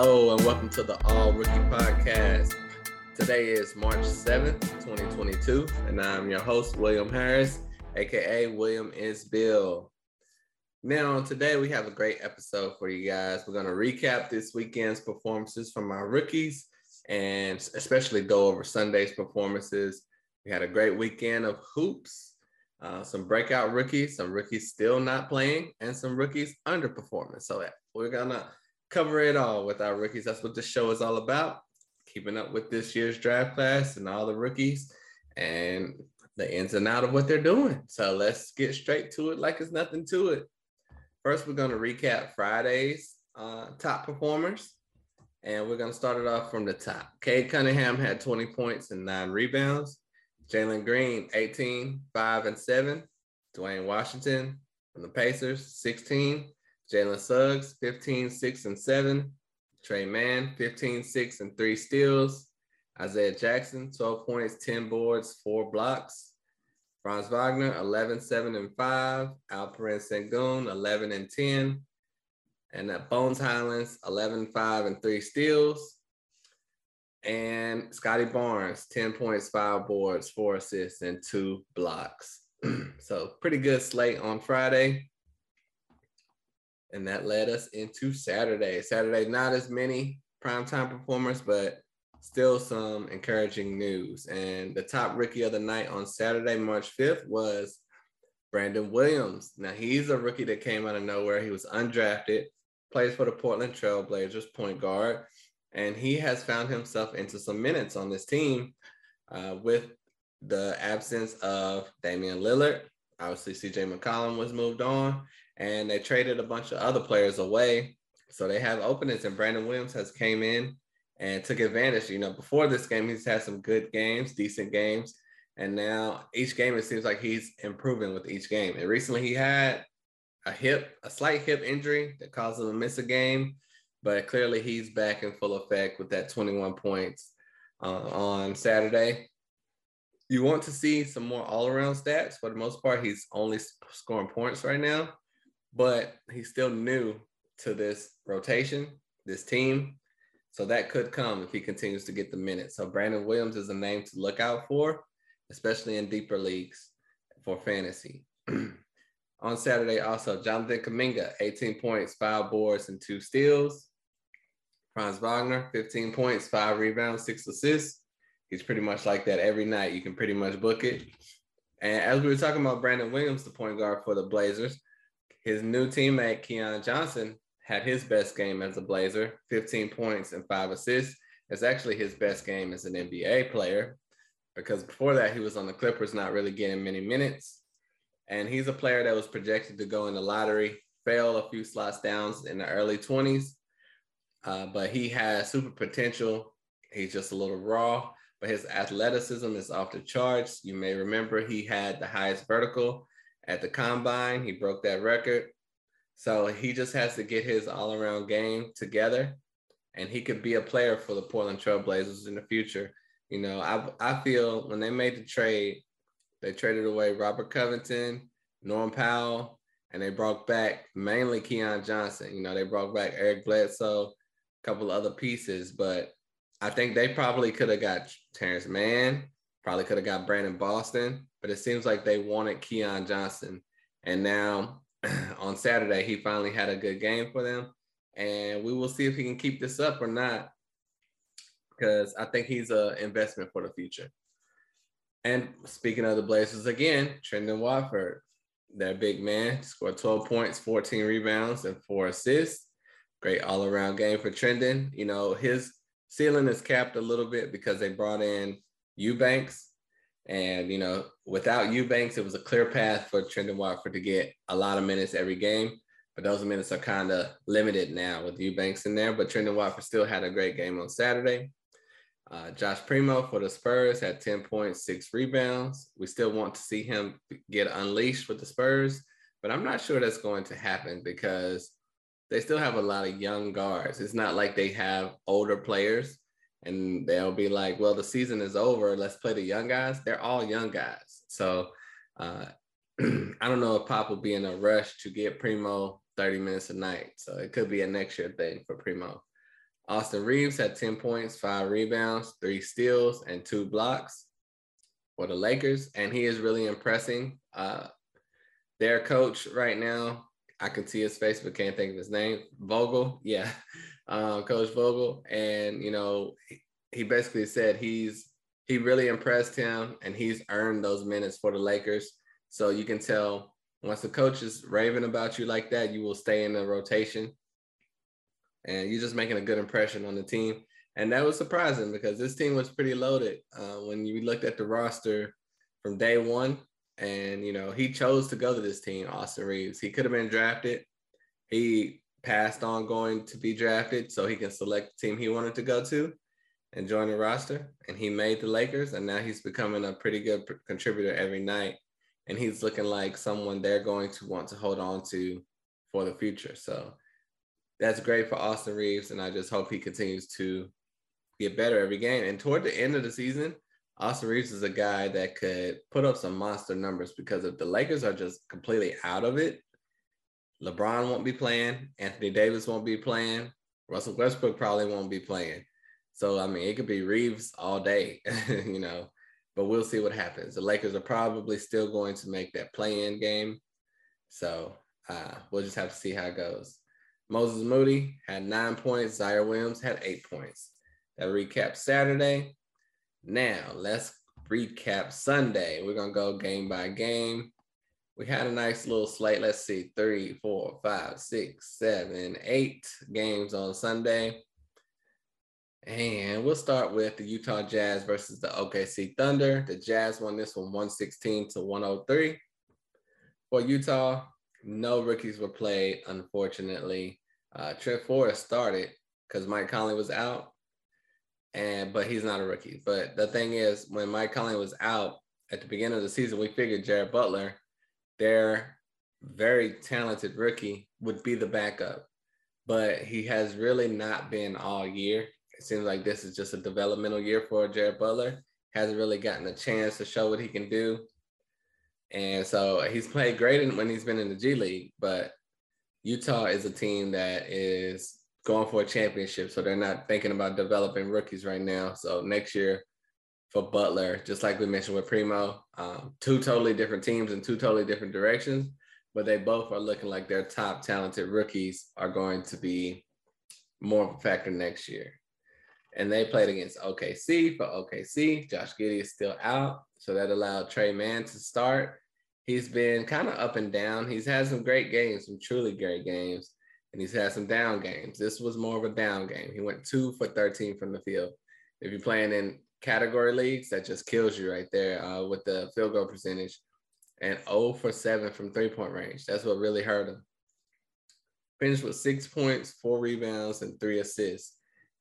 Hello and welcome to the All Rookie Podcast. Today is March 7th, 2022, and I'm your host, William Harris, aka William is Bill. Now, today we have a great episode for you guys. We're going to recap this weekend's performances from our rookies and especially go over Sunday's performances. We had a great weekend of hoops, uh, some breakout rookies, some rookies still not playing, and some rookies underperforming. So we're going to cover it all with our rookies. That's what this show is all about. Keeping up with this year's draft class and all the rookies and the ins and out of what they're doing. So let's get straight to it like it's nothing to it. First, we're going to recap Friday's uh, top performers. And we're going to start it off from the top. Cade Cunningham had 20 points and nine rebounds. Jalen Green, 18, 5 and 7. Duane Washington from the Pacers, 16. Jalen Suggs, 15, 6 and 7. Tre Mann, 15, 6 and 3 steals. Isaiah Jackson, 12 points, 10 boards, 4 blocks. Franz Wagner, 11, 7 and 5. Alperen Sengun, 11 and 10. And that Bones Hylands, 11, 5 and 3 steals. And Scottie Barnes, 10 points, 5 boards, 4 assists, and 2 blocks. so pretty good slate on Friday. And that led us into Saturday. Saturday, not as many primetime performers, but still some encouraging news. And the top rookie of the night on Saturday, March 5th, was Brandon Williams. Now, he's a rookie that came out of nowhere. He was undrafted, plays for the Portland Trailblazers, point guard, and he has found himself into some minutes on this team uh, with the absence of Damian Lillard. Obviously, CJ McCollum was moved on, and they traded a bunch of other players away. So they have openings, and Brandon Williams has came in and took advantage. You know, before this game, he's had some good games, decent games, and now each game it seems like he's improving with each game. And recently, he had a hip, a slight hip injury that caused him to miss a game, but clearly he's back in full effect with that 21 points uh, on Saturday. You want to see some more all-around stats. For the most part, he's only scoring points right now but he's still new to this rotation, this team. So that could come if he continues to get the minutes. So Brandon Williams is a name to look out for, especially in deeper leagues for fantasy. On Saturday, also Jonathan Kuminga, 18 points, five boards, and two steals. Franz Wagner, 15 points, five rebounds, six assists. He's pretty much like that every night. You can pretty much book it. And as we were talking about Brandon Williams, the point guard for the Blazers, his new teammate, Keon Johnson, had his best game as a Blazer 15 points and five assists. It's actually his best game as an NBA player because before that, he was on the Clippers, not really getting many minutes. And he's a player that was projected to go in the lottery, fail a few slots downs in the early 20s, uh, but he has super potential. He's just a little raw, but his athleticism is off the charts. You may remember he had the highest vertical at the combine. He broke that record. So he just has to get his all around game together and he could be a player for the Portland Trailblazers in the future. You know, I, I feel when they made the trade, they traded away Robert Covington, Norm Powell, and they brought back mainly Keon Johnson. You know, they brought back Eric Bledsoe, a couple other pieces, but I think they probably could have got Terrence Mann, probably could have got Brandon Boston, but it seems like they wanted Keon Johnson. And now on Saturday, he finally had a good game for them. And we will see if he can keep this up or not, because I think he's an investment for the future. And speaking of the Blazers again, Trendon Watford, their big man, scored 12 points, 14 rebounds, and four assists. Great all around game for Trendon. You know, his ceiling is capped a little bit because they brought in Eubanks, and, you know, without Eubanks, it was a clear path for Trendon Watford to get a lot of minutes every game. But those minutes are kind of limited now with Eubanks in there. But Trendon Watford still had a great game on Saturday. Uh, Josh Primo for the Spurs had 10 points, six rebounds. We still want to see him get unleashed with the Spurs, but I'm not sure that's going to happen because they still have a lot of young guards. It's not like they have older players and they'll be like, well, the season is over. Let's play the young guys. They're all young guys. So uh, I don't know if Pop will be in a rush to get Primo 30 minutes a night. So it could be a next year thing for Primo. Austin Reaves had 10 points, five rebounds, three steals, and two blocks for the Lakers. And he is really impressing. Uh, their coach right now, I can see his face, but can't think of his name. Vogel. Yeah. Uh, coach Vogel. And, you know, he, basically said he's, he really impressed him and he's earned those minutes for the Lakers. So you can tell once the coach is raving about you like that, you will stay in the rotation and you're just making a good impression on the team. And that was surprising because this team was pretty loaded uh, when you looked at the roster from day one. And, you know, he chose to go to this team, Austin Reaves. He could have been drafted. He passed on going to be drafted so he can select the team he wanted to go to and join the roster. And he made the Lakers. And now he's becoming a pretty good contributor every night. And he's looking like someone they're going to want to hold on to for the future. So, that's great for Austin Reaves, and I just hope he continues to get better every game. And toward the end of the season, Austin Reaves is a guy that could put up some monster numbers because if the Lakers are just completely out of it, LeBron won't be playing, Anthony Davis won't be playing, Russell Westbrook probably won't be playing. So I mean, it could be Reaves all day, you know. But we'll see what happens. The Lakers are probably still going to make that play-in game, so uh, we'll just have to see how it goes. Moses Moody had nine points. Ziaire Williams had eight points. That recaps Saturday. Now let's recap Sunday. We're gonna go game by game. We had a nice little slate. Let's see, three, four, five, six, seven, eight games on Sunday. And we'll start with the Utah Jazz versus the OKC Thunder. The Jazz won this one 116 to 103. For Utah, no rookies were played, unfortunately. Uh, Trent Forrest started because Mike Conley was out, and but he's not a rookie. But the thing is, when Mike Conley was out at the beginning of the season, we figured Jared Butler, their very talented rookie, would be the backup. But he has really not been all year. It seems like this is just a developmental year for Jared Butler. Hasn't really gotten a chance to show what he can do. And so he's played great when he's been in the G League, but Utah is a team that is going for a championship. So they're not thinking about developing rookies right now. So next year for Butler, just like we mentioned with Primo, um, two totally different teams in two totally different directions, but they both are looking like their top talented rookies are going to be more of a factor next year. And they played against OKC for OKC. Josh Giddey is still out. So that allowed Tre Mann to start. He's been kind of up and down. He's had some great games, some truly great games, and he's had some down games. This was more of a down game. He went two for 13 from the field. If you're playing in category leagues, that just kills you right there uh, with the field goal percentage. And 0 for 7 from three point range. That's what really hurt him. Finished with six points, four rebounds, and three assists.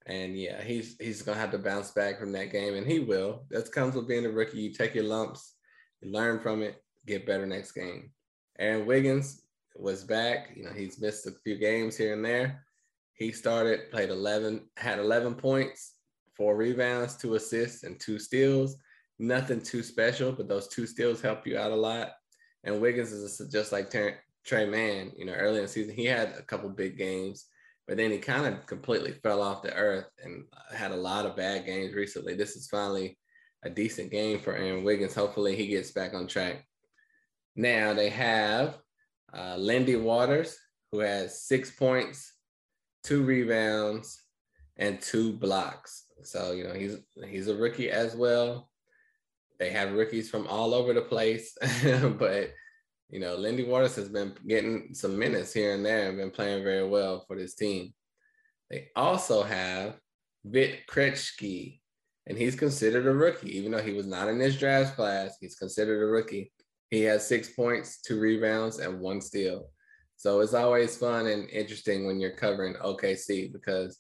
And yeah, he's he's gonna have to bounce back from that game, and he will. That comes with being a rookie. You take your lumps, you learn from it, get better next game. Aaron Wiggins was back. You know, he's missed a few games here and there. He started, played 11, had 11 points, four rebounds, two assists, and two steals. Nothing too special, but those two steals help you out a lot. And Wiggins is just like Tre Mann. You know, early in the season, he had a couple big games but then he kind of completely fell off the earth and had a lot of bad games recently. This is finally a decent game for Aaron Wiggins. Hopefully, he gets back on track. Now they have uh, Lindy Waters, who has six points, two rebounds, and two blocks. So you know he's he's a rookie as well. They have rookies from all over the place, but you know, Lindy Waters has been getting some minutes here and there and been playing very well for this team. They also have Vit Krejci, and he's considered a rookie, even though he was not in this draft class. He's considered a rookie. He has six points, two rebounds, and one steal. So it's always fun and interesting when you're covering OKC because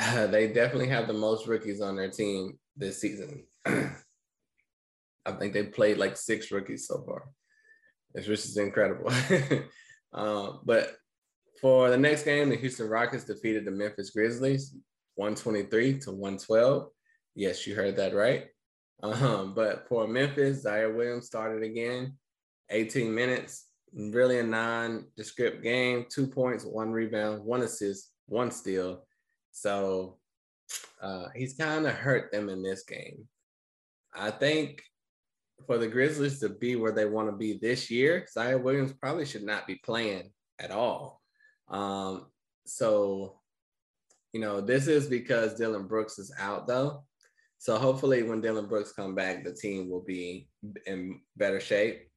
they definitely have the most rookies on their team this season. I think they played like six rookies so far which is incredible. uh, but for the next game, the Houston Rockets defeated the Memphis Grizzlies 123 to 112. Yes, you heard that right. Um, but for Memphis, Ziaire Williams started again, 18 minutes, really a non-descript game, two points, one rebound, one assist, one steal. So uh, he's kind of hurt them in this game. I think for the Grizzlies to be where they want to be this year, Ziaire Williams probably should not be playing at all. Um, so, you know, this is because Dillon Brooks is out though. So hopefully when Dillon Brooks come back, the team will be in better shape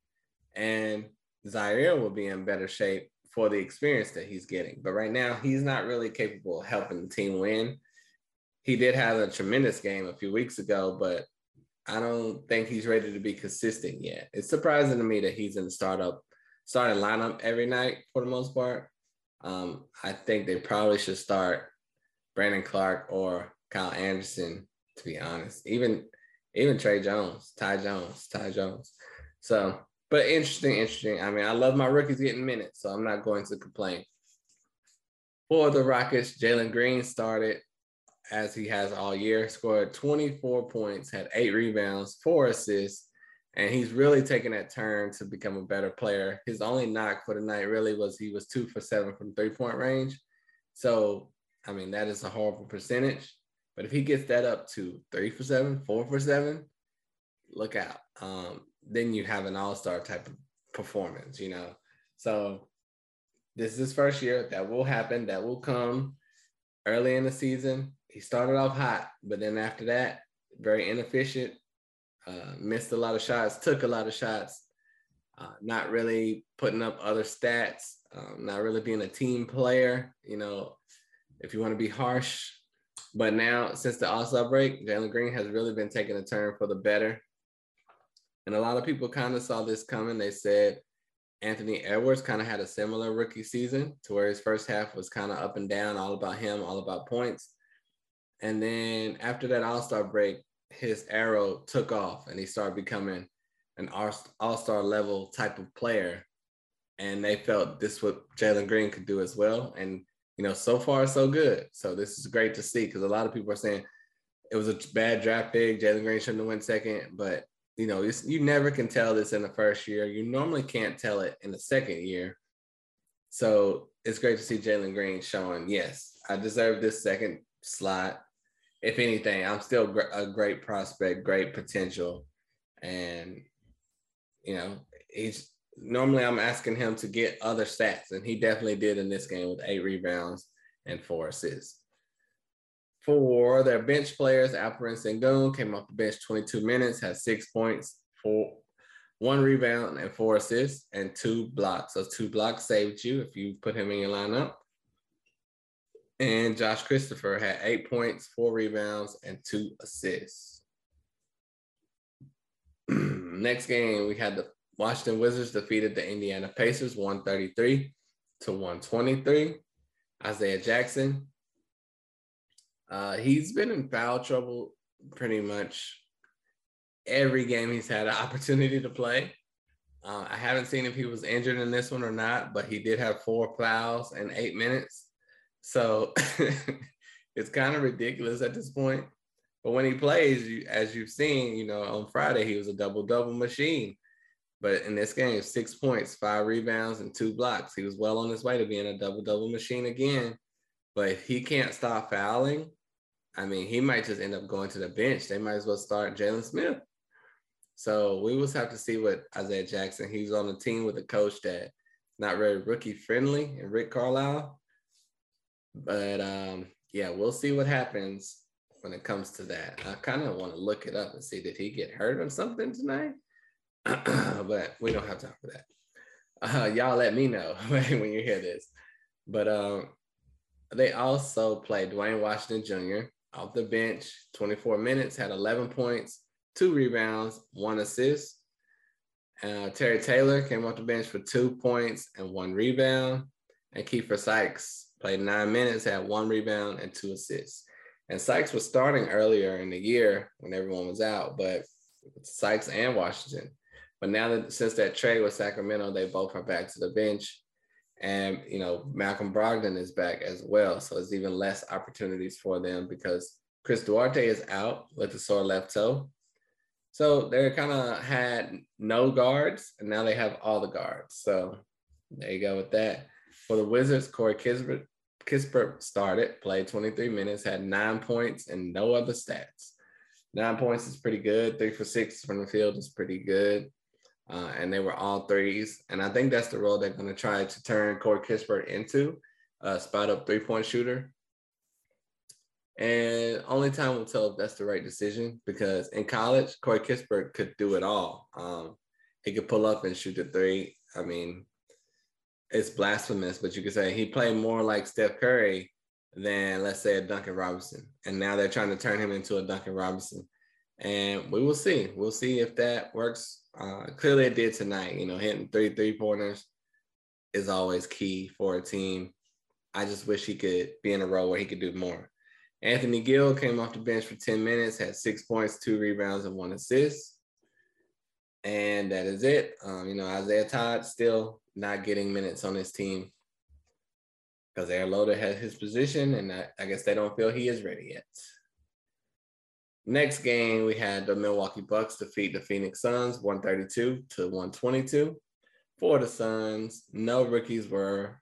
and Ziaire will be in better shape for the experience that he's getting. But right now, he's not really capable of helping the team win. He did have a tremendous game a few weeks ago, but I don't think he's ready to be consistent yet. It's surprising to me that he's in the startup starting lineup every night for the most part. Um, I think they probably should start Brandon Clarke or Kyle Anderson, to be honest. Even even Trey Jones, Ty Jones, Ty Jones. So but interesting, interesting. I mean, I love my rookies getting minutes, so I'm not going to complain. For the Rockets, Jalen Green started as he has all year, scored 24 points, had eight rebounds, four assists, and he's really taking that turn to become a better player. His only knock for the night really was he was two for seven from three point range. So, I mean, that is a horrible percentage. But if he gets that up to three for seven, four for seven, look out. Um, then you have an all-star type of performance, you know. So this is his first year. That will happen. That will come early in the season. He started off hot, but then after that, very inefficient. Uh, missed a lot of shots, took a lot of shots, uh, not really putting up other stats, um, not really being a team player. You know, if you want to be harsh. But now, since the All Star break, Jalen Green has really been taking a turn for the better. And a lot of people kind of saw this coming. They said Anthony Edwards kind of had a similar rookie season to where his first half was kind of up and down, all about him, all about points. And then after that All Star break, his arrow took off and he started becoming an all star level type of player. And they felt this what Jalen Green could do as well. And, you know, so far, so good. So this is great to see because a lot of people are saying it was a bad draft pick. Jalen Green shouldn't have went second. But you know, you never can tell this in the first year. You normally can't tell it in the second year. So it's great to see Jalen Green showing, yes, I deserve this second slot. If anything, I'm still a great prospect, great potential. And, you know, he's normally I'm asking him to get other stats, and he definitely did in this game with eight rebounds and four assists. For their bench players, Alperen Sengun came off the bench 22 minutes, had six points, four, one rebound, and four assists, and two blocks. Those two blocks saved you if you put him in your lineup. And Josh Christopher had eight points, four rebounds, and two assists. Next game, we had the Washington Wizards defeated the Indiana Pacers 133 to 123. Isaiah Jackson uh, he's been in foul trouble pretty much every game he's had an opportunity to play. Uh, I haven't seen if he was injured in this one or not, but he did have four fouls in eight minutes. So it's kind of ridiculous at this point. But when he plays, you, as you've seen, you know, on Friday, he was a double double machine. But in this game, six points, five rebounds, and two blocks. He was well on his way to being a double double machine again. But he can't stop fouling, I mean, he might just end up going to the bench. They might as well start Jalen Smith. So we will have to see what Isaiah Jackson. He's on a team with a coach that not very rookie friendly and Rick Carlisle. But um, yeah, we'll see what happens when it comes to that. I kind of want to look it up and see did he get hurt or something tonight? but we don't have time for that. Uh, y'all let me know when you hear this. But um, they also play Duane Washington Jr off the bench, 24 minutes, had 11 points, two rebounds, one assist. Uh, Terry Taylor came off the bench for two points and one rebound. And Keifer Sykes played nine minutes, had one rebound and two assists. And Sykes was starting earlier in the year when everyone was out, but Sykes and Washington. But now that since that trade with Sacramento, they both are back to the bench. And you know, Malcolm Brogdon is back as well. So it's even less opportunities for them because Chris Duarte is out with a sore left toe. So they kind of had no guards, and now they have all the guards. So there you go with that. For the Wizards, Corey Kispert, Kispert started, played 23 minutes, had nine points and no other stats. Nine points is pretty good. Three for six from the field is pretty good. Uh, and they were all threes. And I think that's the role they're going to try to turn Corey Kispert into a spot up three point shooter. And only time will tell if that's the right decision because in college, Corey Kispert could do it all. Um, he could pull up and shoot the three. I mean, it's blasphemous, but you could say he played more like Steph Curry than, let's say, a Duncan Robinson. And now they're trying to turn him into a Duncan Robinson. And we will see. We'll see if that works. Uh, clearly, it did tonight. You know, hitting three three pointers is always key for a team. I just wish he could be in a role where he could do more. Anthony Gill came off the bench for 10 minutes, had six points, two rebounds, and one assist. And that is it. Um, you know, Isaiah Todd still not getting minutes on his team because Aaron Loader has his position, and I, I guess they don't feel he is ready yet. Next game, we had the Milwaukee Bucks defeat the Phoenix Suns 132 to 122. For the Suns, no rookies were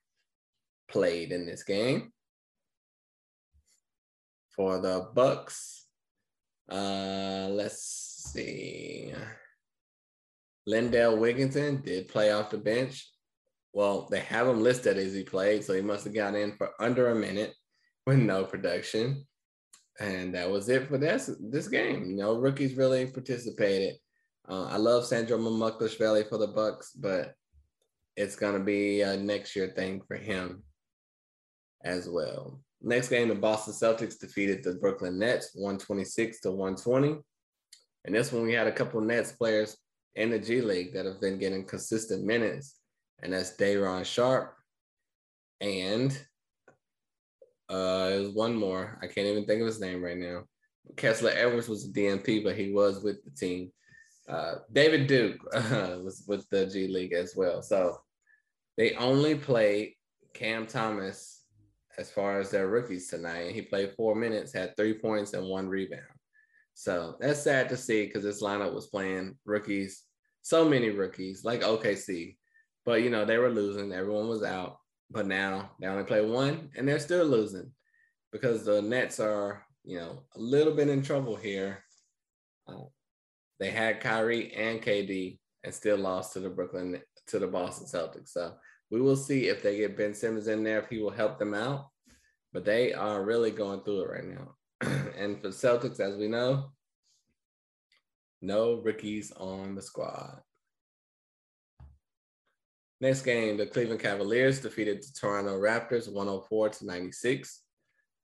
played in this game for the Bucks. Uh, let's see. Lindell Wigginton did play off the bench. Well, they have him listed as he played, so he must have got in for under a minute with no production. And that was it for this this game. No rookies really participated. Uh, I love Sandro Mamukelashvili for the Bucks, but it's gonna be a next year thing for him as well. Next game, the Boston Celtics defeated the Brooklyn Nets 126 to 120. And this one, we had a couple Nets players in the G League that have been getting consistent minutes, and that's Day'Ron Sharpe and uh, there's one more. I can't even think of his name right now. Kessler Edwards was a DNP, but he was with the team. Uh, David Duke uh, was with the G League as well. So they only played Cam Thomas as far as their rookies tonight. He played four minutes, had three points and one rebound. So that's sad to see because this lineup was playing rookies, so many rookies like OKC, but you know they were losing. Everyone was out, but now they only play one and they're still losing because the Nets are you know a little bit in trouble here. Uh, they had Kyrie and KD and still lost to the Brooklyn to the Boston Celtics. So we will see if they get Ben Simmons in there, if he will help them out. But they are really going through it right now. and for Celtics, as we know, no rookies on the squad. Next game, the Cleveland Cavaliers defeated the Toronto Raptors 104 to 96.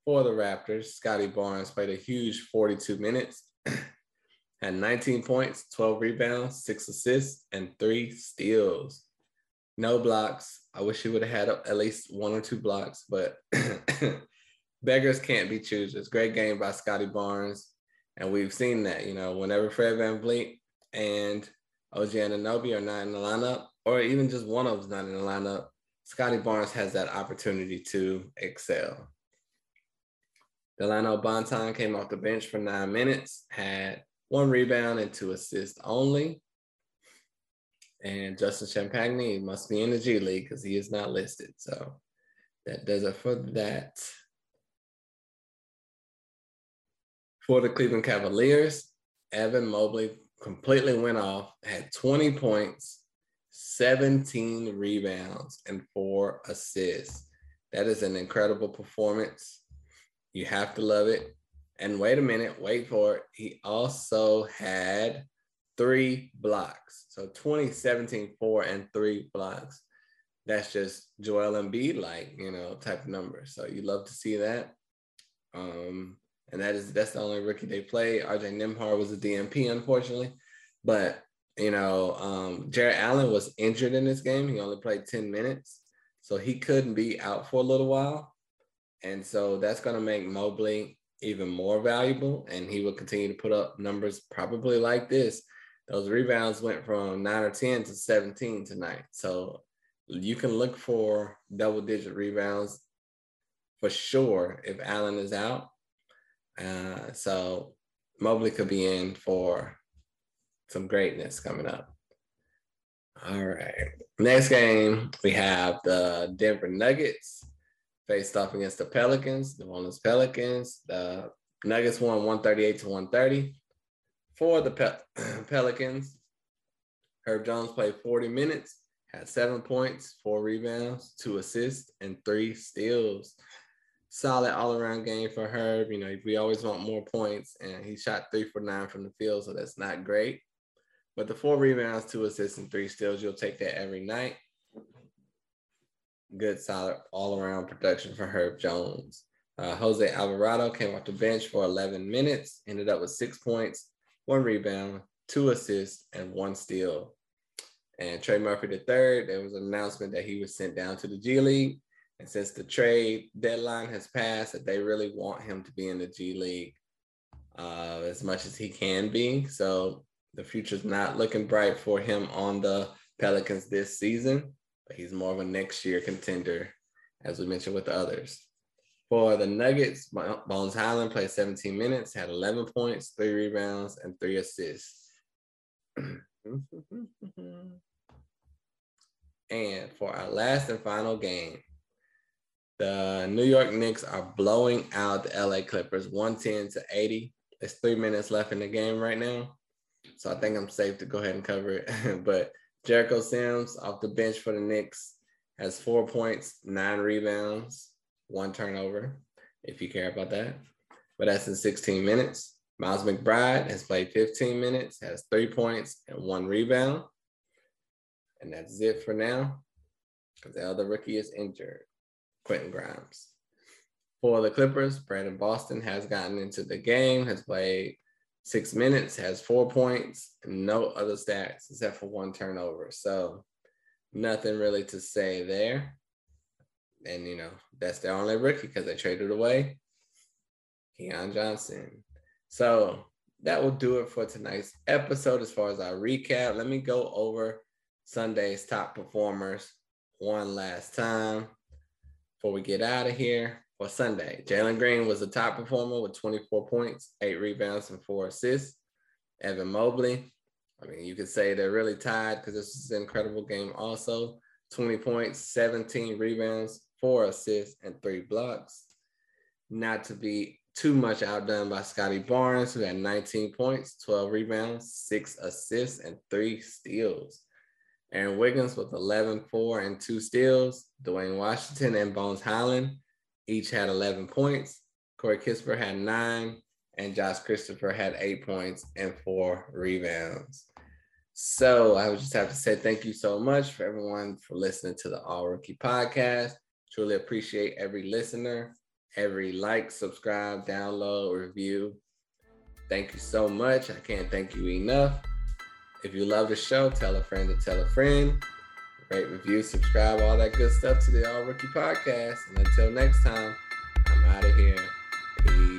For the Raptors, Scottie Barnes played a huge 42 minutes, had 19 points, 12 rebounds, six assists, and three steals no blocks. I wish he would have had at least one or two blocks, but beggars can't be choosers. Great game by Scottie Barnes. And we've seen that, you know, whenever Fred Van VanVleet and OG Anunoby are not in the lineup, or even just one of them's not in the lineup, Scottie Barnes has that opportunity to excel. Dalano Banton came off the bench for nine minutes, had one rebound and two assists only. And Justin Champagnie must be in the G League because he is not listed. So that does it for that. For the Cleveland Cavaliers, Evan Mobley completely went off, had 20 points, 17 rebounds, and four assists. That is an incredible performance. You have to love it. And wait a minute, wait for it. He also had three blocks. So 2017, four and three blocks. That's just Joel Embiid like, you know, type of number. So you love to see that. Um, and that is that's the only rookie they play. RJ Nembhard was a DNP, unfortunately. But you know, um, Jarrett Allen was injured in this game. He only played 10 minutes. So he couldn't be out for a little while. And so that's going to make Mobley even more valuable. And he will continue to put up numbers probably like this those rebounds went from nine or 10 to 17 tonight. So you can look for double digit rebounds for sure if Allen is out. Uh, so Mobley could be in for some greatness coming up. All right. Next game, we have the Denver Nuggets faced off against the Pelicans, the Orleans Pelicans. The Nuggets won 138 to 130. For the Pe- Pelicans, Herb Jones played 40 minutes, had seven points, four rebounds, two assists, and three steals. Solid all around game for Herb. You know, we always want more points, and he shot three for nine from the field, so that's not great. But the four rebounds, two assists, and three steals, you'll take that every night. Good, solid all around production for Herb Jones. Uh, Jose Alvarado came off the bench for 11 minutes, ended up with six points, one rebound, two assists, and one steal. And Trey Murphy III, there was an announcement that he was sent down to the G League. And since the trade deadline has passed, that they really want him to be in the G League uh, as much as he can be. So the future's not looking bright for him on the Pelicans this season, but he's more of a next year contender, as we mentioned with the others. For the Nuggets, Bones Hyland played 17 minutes, had 11 points, three rebounds, and three assists. and for our last and final game, the New York Knicks are blowing out the LA Clippers 110 to 80. There's three minutes left in the game right now. So I think I'm safe to go ahead and cover it. but Jericho Sims off the bench for the Knicks has four points, nine rebounds, one turnover, if you care about that. But that's in 16 minutes. Miles McBride has played 15 minutes, has three points and one rebound. And that's it for now because the other rookie is injured, Quentin Grimes. For the Clippers, Brandon Boston has gotten into the game, has played six minutes, has four points, no other stats except for one turnover. So nothing really to say there. And, you know, that's their only rookie because they traded away Keon Johnson. So that will do it for tonight's episode as far as our recap. Let me go over Sunday's top performers one last time before we get out of here. For Sunday, Jalen Green was the top performer with 24 points, eight rebounds, and four assists. Evan Mobley, I mean, you could say they're really tied because this is an incredible game also. 20 points, 17 rebounds, four assists, and three blocks. Not to be too much outdone by Scottie Barnes, who had 19 points, 12 rebounds, six assists, and three steals. Aaron Wiggins with 11, 4, and two steals. Duane Washington and Bones Hyland each had 11 points. Corey Kispert had nine, and Josh Christopher had eight points and four rebounds. So I would just have to say thank you so much for everyone for listening to the All Rookie Podcast. Truly appreciate every listener, every like, subscribe, download, review. Thank you so much. I can't thank you enough. If you love the show, tell a friend to tell a friend. Rate, review, subscribe, all that good stuff to the All Rookie Podcast. And until next time, I'm out of here. Peace.